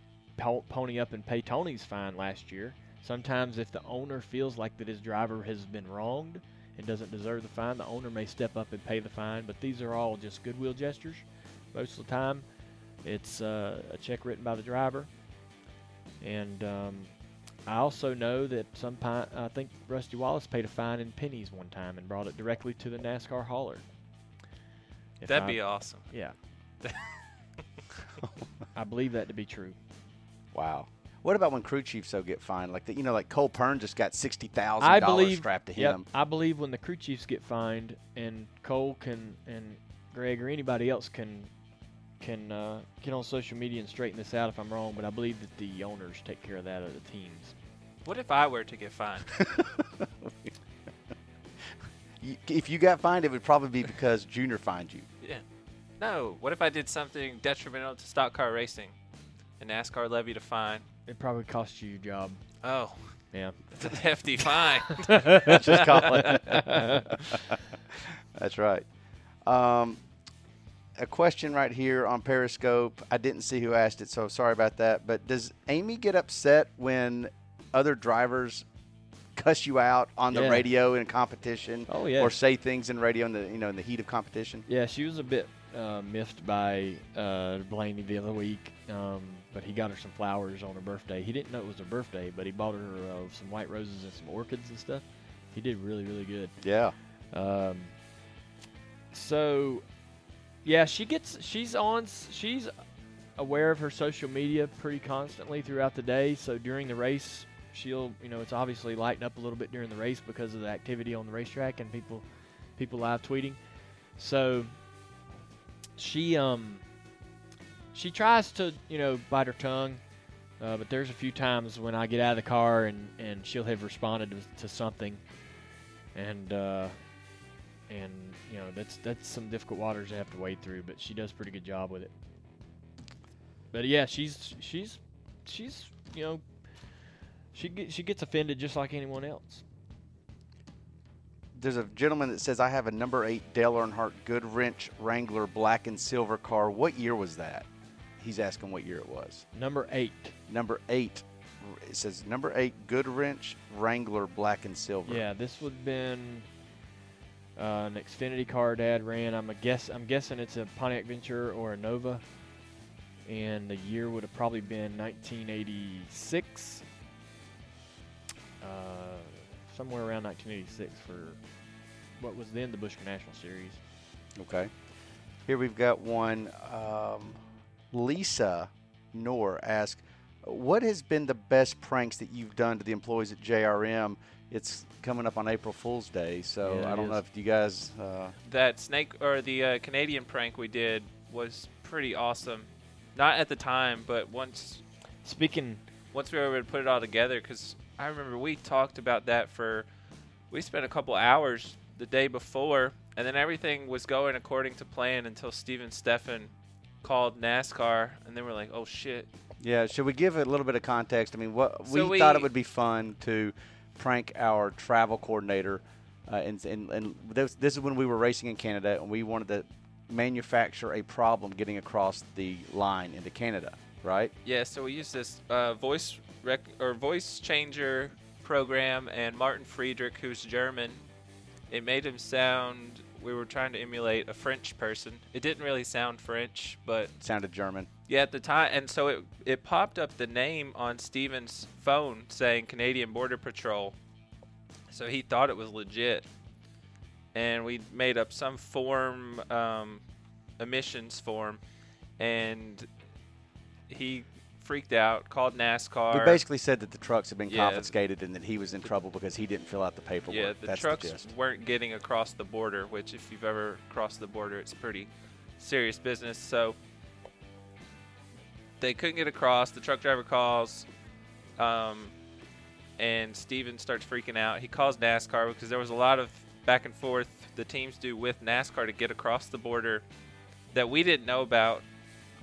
pony up and pay Tony's fine last year. Sometimes, if the owner feels like that his driver has been wronged and doesn't deserve the fine, the owner may step up and pay the fine. But these are all just goodwill gestures. Most of the time, it's uh, a check written by the driver. And um, I also know that some I think Rusty Wallace paid a fine in pennies one time and brought it directly to the NASCAR hauler. If That'd I- be awesome. yeah. I believe that to be true. Wow. What about when crew chiefs so get fined? Like, the, you know, like Cole Pearn just got sixty thousand I dollars believe strapped to yep, him. I believe when the crew chiefs get fined and Cole can and Greg or anybody else can can uh, get on social media and straighten this out if I'm wrong, but I believe that the owners take care of that of the teams. What if I were to get fined? If you got fined, it would probably be because Junior fined you. Yeah. No. What if I did something detrimental to stock car racing, and NASCAR levy to fine? It probably cost you your job. Oh, Yeah. it's a hefty fine. Just call it. That's right. Um, a question right here on Periscope. I didn't see who asked it, so sorry about that. But does Amy get upset when other drivers cuss you out on the Yeah. radio in competition, Oh yeah. or say things in radio in the you know in the heat of competition? Yeah, she was a bit uh, miffed by uh, Blaney the other week, um, but he got her some flowers on her birthday. He didn't know it was her birthday, but he bought her uh, some white roses and some orchids and stuff. He did really, really good. Yeah. Um, so, yeah, she gets she's on she's aware of her social media pretty constantly throughout the day. So during the race, she'll you know it's obviously lighting up a little bit during the race because of the activity on the racetrack and people people live tweeting. So she um she tries to you know bite her tongue. Uh, but there's a few times when I get out of the car and, and she'll have responded to, to something, and uh, and you know that's that's some difficult waters to have to wade through. But she does pretty good job with it. But yeah, she's she's she's you know she get, she gets offended just like anyone else. There's a gentleman that says I have a number eight Dale Earnhardt Goodwrench Wrangler black and silver car. What year was that? He's asking what year it was. Number eight. Number eight. It says number eight Goodwrench Wrangler black and silver. Yeah, this would have been uh, an Xfinity car Dad ran. I'm a guess. I'm guessing it's a Pontiac Venture or a Nova, and the year would have probably been 1986. Uh, somewhere around 1986 for what was then the Busch Grand National Series. Okay. Here we've got one. Um, Lisa Nor asked, "What has been the best pranks that you've done to the employees at JRM?" It's coming up on April Fool's Day, so Yeah, I don't know if you guys. Uh, that snake or the uh, Canadian prank we did was pretty awesome. Not at the time, but once Speaking, once we were able to put it all together, because I remember we talked about that for we spent a couple hours the day before, and then everything was going according to plan until Steven Steffen called NASCAR, and then we're like, oh shit. yeah, should we give a little bit of context? I mean, what So we, thought it would be fun to prank our travel coordinator, uh, and and, and this, this is when we were racing in Canada, and we wanted to manufacture a problem getting across the line into Canada, right? Yeah, so we used this uh, voice rec- or voice changer program, and Martin Friedrich, who's German, it made him sound. we were trying to emulate a French person. It didn't really sound French, but Sounded German. yeah, at the time, and so it it popped up the name on Steven's phone saying Canadian Border Patrol. So he thought it was legit, and we made up some form, um, emissions form, and he freaked out, called NASCAR. We basically said that the trucks had been Yeah. confiscated and that he was in trouble because he didn't fill out the paperwork. Yeah, the That's trucks the weren't getting across the border, which, if you've ever crossed the border, it's pretty serious business. So they couldn't get across. The truck driver calls, um, and Steven starts freaking out. He calls NASCAR because there was a lot of back and forth the teams do with NASCAR to get across the border that we didn't know about,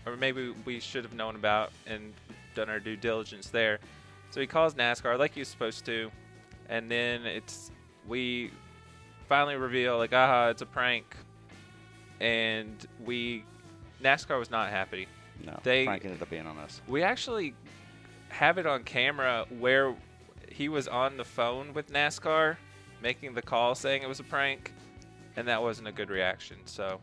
or maybe we should have known about and done our due diligence there. So he calls NASCAR like he was supposed to, and then it's we finally reveal like, aha, it's a prank, and we NASCAR was not happy. No, they- Frank ended up being on us. We actually have it on camera where he was on the phone with NASCAR making the call saying it was a prank, and that wasn't a good reaction. So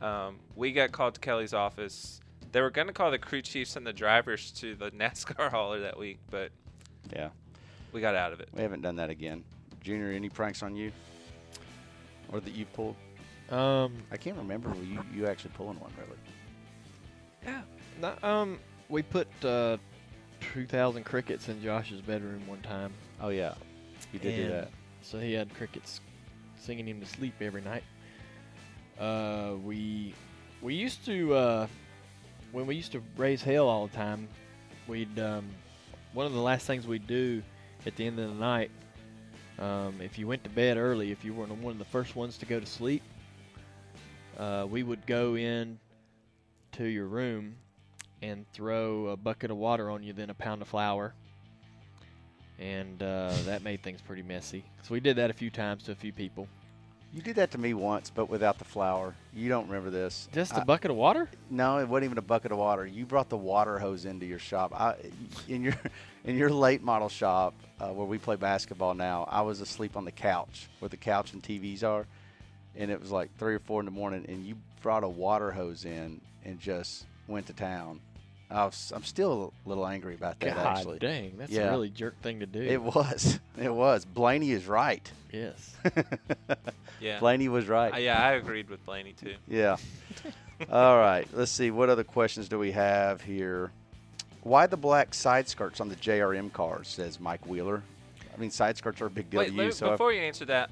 um, we got called to Kelly's office. They were going to call the crew chiefs and the drivers to the NASCAR hauler that week, but Yeah, we got out of it. we haven't done that again. Junior, any pranks on you? Or that you've pulled? Um, I can't remember you, you actually pulling one, really. yeah. No, um, we put uh, 2,000 crickets in Josh's bedroom one time. Oh, yeah. You did do that. So he had crickets singing him to sleep every night. Uh, we we used to uh, when we used to raise hell all the time. We'd um, one of the last things we'd do at the end of the night. Um, if you went to bed early, if you were one of the first ones to go to sleep, uh, we would go in to your room and throw a bucket of water on you, then a pound of flour and uh, that made things pretty messy. So we did that a few times to a few people. You did that to me once, but without the flour. You don't remember this. Just a I- bucket of water? No, it wasn't even a bucket of water. You brought the water hose into your shop. I, in your in your late model shop uh, where we play basketball now, I was asleep on the couch where the couch and TVs are, and it was like three or four in the morning, and you brought a water hose in and just went to town. I was, I'm still a little angry about that. God actually, dang, that's Yeah. a really jerk thing to do. it was. It was. Blaney is right. yes. Yeah. Blaney was right. Uh, yeah, I agreed with Blaney too. Yeah. All right. Let's see. What other questions do we have here? Why the black side skirts on the JRM cars? Says Mike Wheeler. I mean, side skirts are a big deal Wait, to let- you. So if- before you answer that,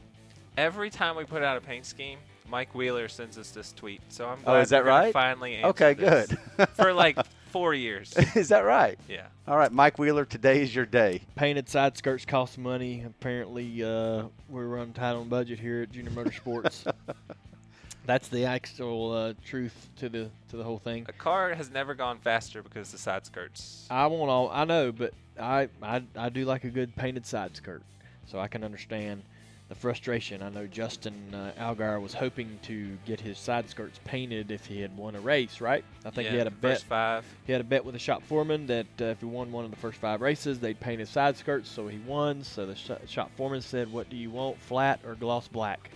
every time we put out a paint scheme, Mike Wheeler sends us this tweet. So I'm Oh, glad is that we're right? Finally, answer okay, this. good. For like four years. is that right? Yeah. All right, Mike Wheeler. Today is your day. Painted side skirts cost money. Apparently, uh, we're running tight on budget here at Junior Motorsports. That's the actual uh, truth to the to the whole thing. A car has never gone faster because the side skirts. I want all I know, but I, I I do like a good painted side skirt, so I can understand the frustration. I know Justin uh, Allgaier was hoping to get his side skirts painted if he had won a race, right? I think yeah, he had a bet. five. He had a bet with the shop foreman that uh, if he won one of the first five races, they'd paint his side skirts. So he won. So the sh- shop foreman said, "What do you want, flat or gloss black?"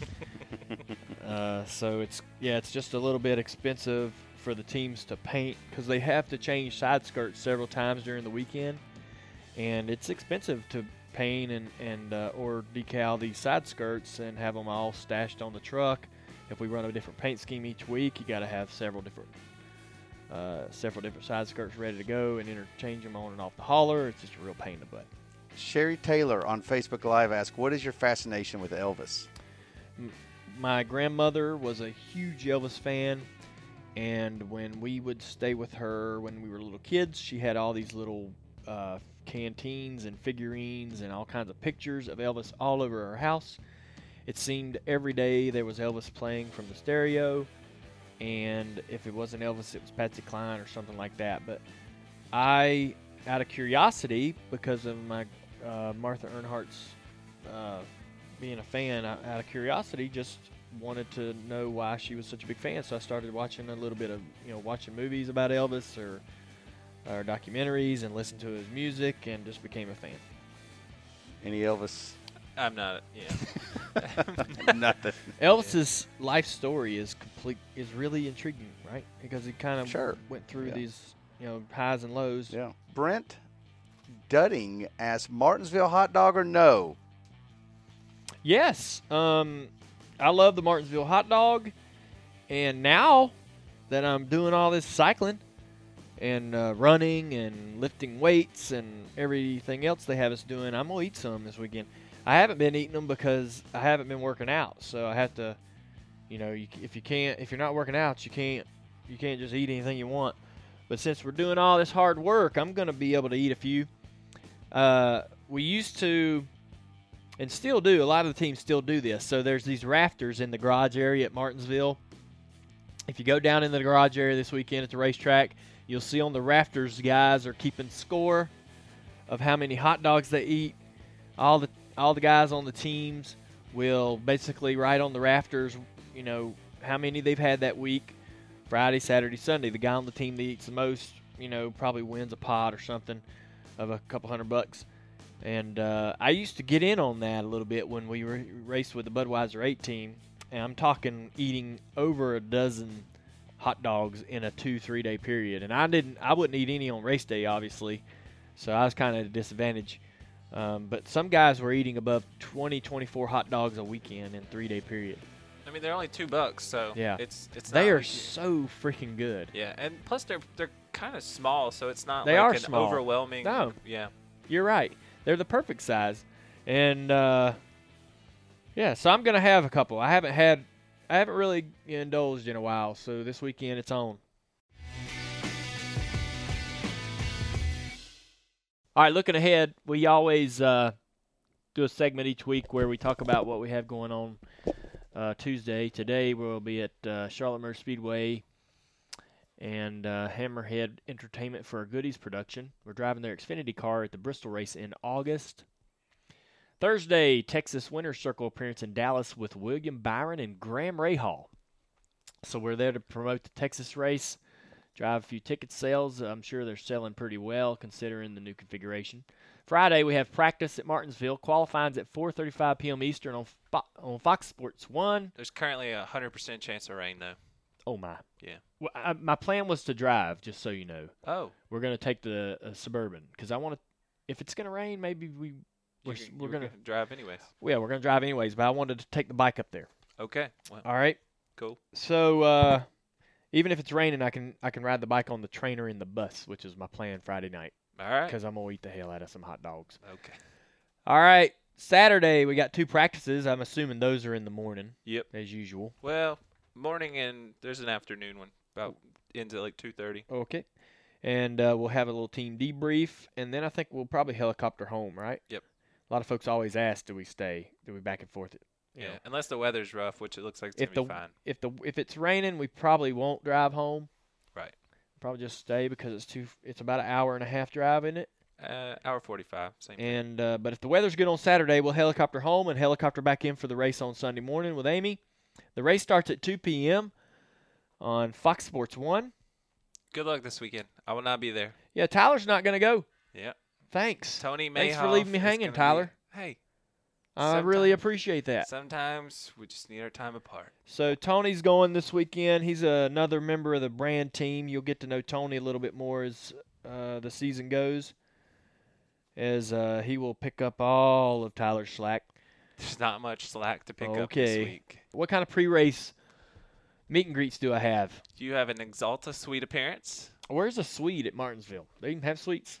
uh, so it's yeah, it's just a little bit expensive for the teams to paint because they have to change side skirts several times during the weekend, and it's expensive to paint and and uh, or decal these side skirts and have them all stashed on the truck. If we run a different paint scheme each week, you got to have several different uh, several different side skirts ready to go and interchange them on and off the hauler. It's just a real pain in the butt. Sherry Taylor on Facebook Live asked, "What is your fascination with Elvis?" My grandmother was a huge Elvis fan, and when we would stay with her when we were little kids, she had all these little uh, canteens and figurines and all kinds of pictures of Elvis all over her house. It seemed every day there was Elvis playing from the stereo, and if it wasn't Elvis, it was Patsy Cline or something like that. But I, out of curiosity, because of my uh, Martha Earnhardt's uh, being a fan, I, out of curiosity, just wanted to know why she was such a big fan. So I started watching a little bit of, you know, watching movies about Elvis or or documentaries and listened to his music and just became a fan. Any Elvis? I'm not. Yeah. Nothing. Elvis's life story is complete is really intriguing, right? Because he kind of Sure. went through Yeah. these, you know, highs and lows. Yeah. Brent Dudding asked Martinsville hot dog or no? Yes. Um, I love the Martinsville hot dog, and now that I'm doing all this cycling and uh, running and lifting weights and everything else they have us doing, I'm gonna eat some this weekend. I haven't been eating them because I haven't been working out, so I have to, you know, you, if you can't, if you're not working out, you can't, you can't just eat anything you want. But since we're doing all this hard work, I'm gonna be able to eat a few. Uh, we used to and still do. A lot of the teams still do this. So there's these rafters in the garage area at Martinsville. If you go down in the garage area this weekend at the racetrack, you'll see on the rafters guys are keeping score of how many hot dogs they eat. All the all the guys on the teams will basically write on the rafters, you know, how many they've had that week. Friday, Saturday, Sunday. The guy on the team that eats the most, you know, probably wins a pot or something of a couple hundred bucks. And uh, I used to get in on that a little bit when we ra- raced with the Budweiser 8 team. And I'm talking eating over a dozen hot dogs in a two, three day period. And I didn't, I wouldn't eat any on race day, obviously. So I was kind of at a disadvantage. Um, but some guys were eating above 20, 24 hot dogs a weekend in three day period. I mean, they're only two bucks, so Yeah. it's it's. They are so freaking good. Yeah, and plus they're they're kind of small, so it's not They like are an small. overwhelming. No. Yeah. You're right. They're the perfect size. And uh, yeah, so I'm gonna have a couple. I haven't had I haven't really indulged in a while, so this weekend it's on. All right, looking ahead, we always uh, do a segment each week where we talk about what we have going on uh, Tuesday. Today we'll be at uh, Charlotte Motor Speedway and uh, Hammerhead Entertainment for a goodies production. We're driving their Xfinity car at the Bristol race in August. Thursday, Texas Winter Circle appearance in Dallas with William Byron and Graham Rahal. So we're there to promote the Texas race, drive a few ticket sales. I'm sure they're selling pretty well considering the new configuration. Friday, we have practice at Martinsville. Qualifying's at 4:35 p.m. Eastern on Fo- on Fox Sports One. There's currently a hundred percent chance of rain though. Oh my! Yeah. Well, I, my plan was to drive, just so you know. Oh, We're gonna take the uh, suburban because I want to. If it's gonna rain, maybe we we're, you we're gonna can drive anyways. yeah we're gonna drive anyways. But I wanted to take the bike up there. Okay. Well, All right. cool. So uh, even if it's raining, I can I can ride the bike on the trainer in the bus, which is my plan Friday night All right. because I'm gonna eat the hell out of some hot dogs. Okay. All right. Saturday we got two practices. I'm assuming those are in the morning Yep. as usual. Well, morning and there's an afternoon one. About ends at like two thirty. Okay. And uh, we'll have a little team debrief, and then I think we'll probably helicopter home, right? Yep. A lot of folks always ask, do we stay? Do we back and forth? You Yeah. know. Unless the weather's rough, which it looks like it's If gonna the be fine. if the if it's raining, we probably won't drive home. Right. Probably just stay because it's too. It's about an hour and a half drive, isn't it? Uh, hour forty-five. Same. thing. And uh, but if the weather's good on Saturday, we'll helicopter home and helicopter back in for the race on Sunday morning with Amy. The race starts at 2 p.m. on Fox Sports One. Good luck this weekend. I will not be there. Yeah, Tyler's not going to go. Yeah. Thanks. Tony Mayhoff. Thanks for leaving me hanging, gonna be- Tyler. Hey. I really appreciate that. Sometimes we just need our time apart. So Tony's going this weekend. He's another member of the brand team. You'll get to know Tony a little bit more as uh, the season goes, as uh, he will pick up all of Tyler's slack. There's not much slack to pick up Okay. this week. What kind of pre-race meet and greets do I have? Do you have an Axalta suite appearance? Where's a suite at Martinsville? They even have suites.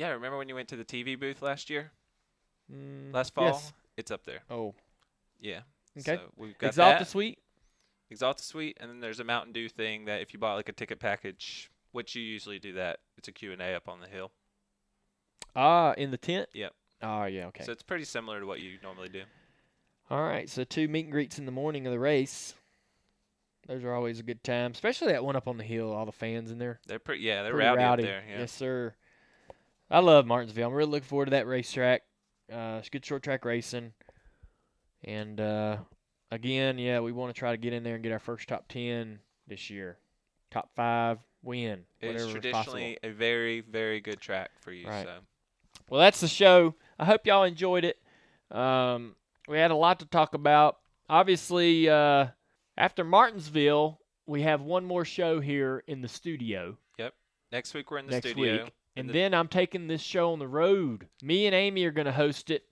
Yeah, remember when you went to the TV booth last year? Mm, Last fall? Yes. It's up there. Oh, Yeah. Okay. So we've got Axalta that. suite. Axalta Suite, and then there's a Mountain Dew thing that if you bought like a ticket package, which you usually do that, it's a Q&A up on the hill. Ah, in the tent. Yep. Oh yeah. Okay. So it's pretty similar to what you normally do. All right, so two meet and greets in the morning of the race. Those are always a good time, especially that one up on the hill. All the fans in there. They're pretty yeah, they're Pretty rowdy, up there. Yeah. Yes, sir. I love Martinsville. I'm really looking forward to that racetrack. Uh, it's good short track racing. And uh, again, yeah, we want to try to get in there and get our first top ten this year. Top five, win. It's traditionally a very very good track for you, Right. so Well, that's the show. I hope y'all enjoyed it. Um, we had a lot to talk about. Obviously, uh, after Martinsville, we have one more show here in the studio Yep. Next week we're in the next studio. week. And the- then I'm taking this show on the road. Me and Amy are going to host it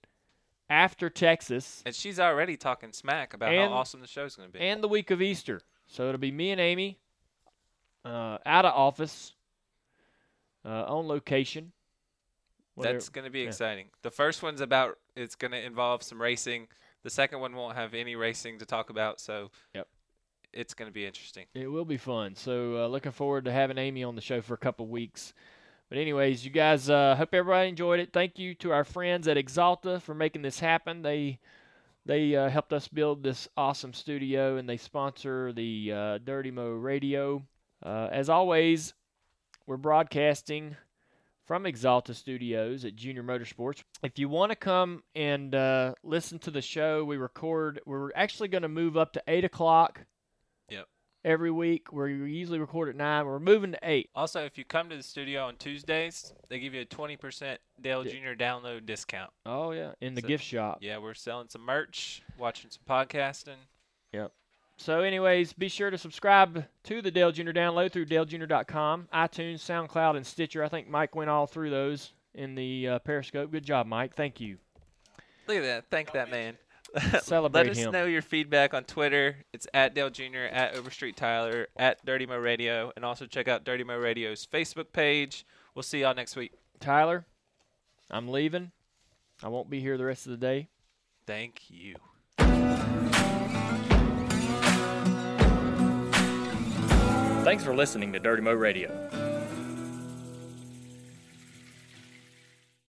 after Texas And she's already talking smack about And- how awesome the show's going to be. and the week of Easter. So it'll be me and Amy uh, out of office, uh, on location. Whether- That's going to be yeah. exciting. The first one's about it's going to involve some racing. The second one won't have any racing to talk about, so Yep. it's going to be interesting. It will be fun. So uh, looking forward to having Amy on the show for a couple weeks. But anyways, you guys, uh, hope everybody enjoyed it. Thank you to our friends at Axalta for making this happen. They they uh, helped us build this awesome studio, and they sponsor the uh, Dirty Mo Radio. Uh, as always, we're broadcasting from Axalta Studios at Junior Motorsports. If you want to come and uh, listen to the show, we record. We're actually going to move up to eight o'clock every week. Where we usually record at nine. We're moving to eight. Also, if you come to the studio on Tuesdays, they give you a 20% Dale Yeah. Jr. download discount. Oh yeah, in the So- gift shop. Yeah, we're selling some merch, watching some podcasting. Yep. So, anyways, be sure to subscribe to the Dale Jr. download through DaleJr.com, iTunes, SoundCloud, and Stitcher. I think Mike went all through those in the uh, Periscope. Good job, Mike. Thank you. Look at that. Thank that man. Celebrate Let us him. know your feedback on Twitter. It's at Dale Jr., at Overstreet Tyler, at Dirty Mo Radio, and also check out Dirty Mo Radio's Facebook page. We'll see y'all next week. Tyler, I'm leaving. I won't be here the rest of the day. Thank you. Thanks for listening to Dirty Mo Radio.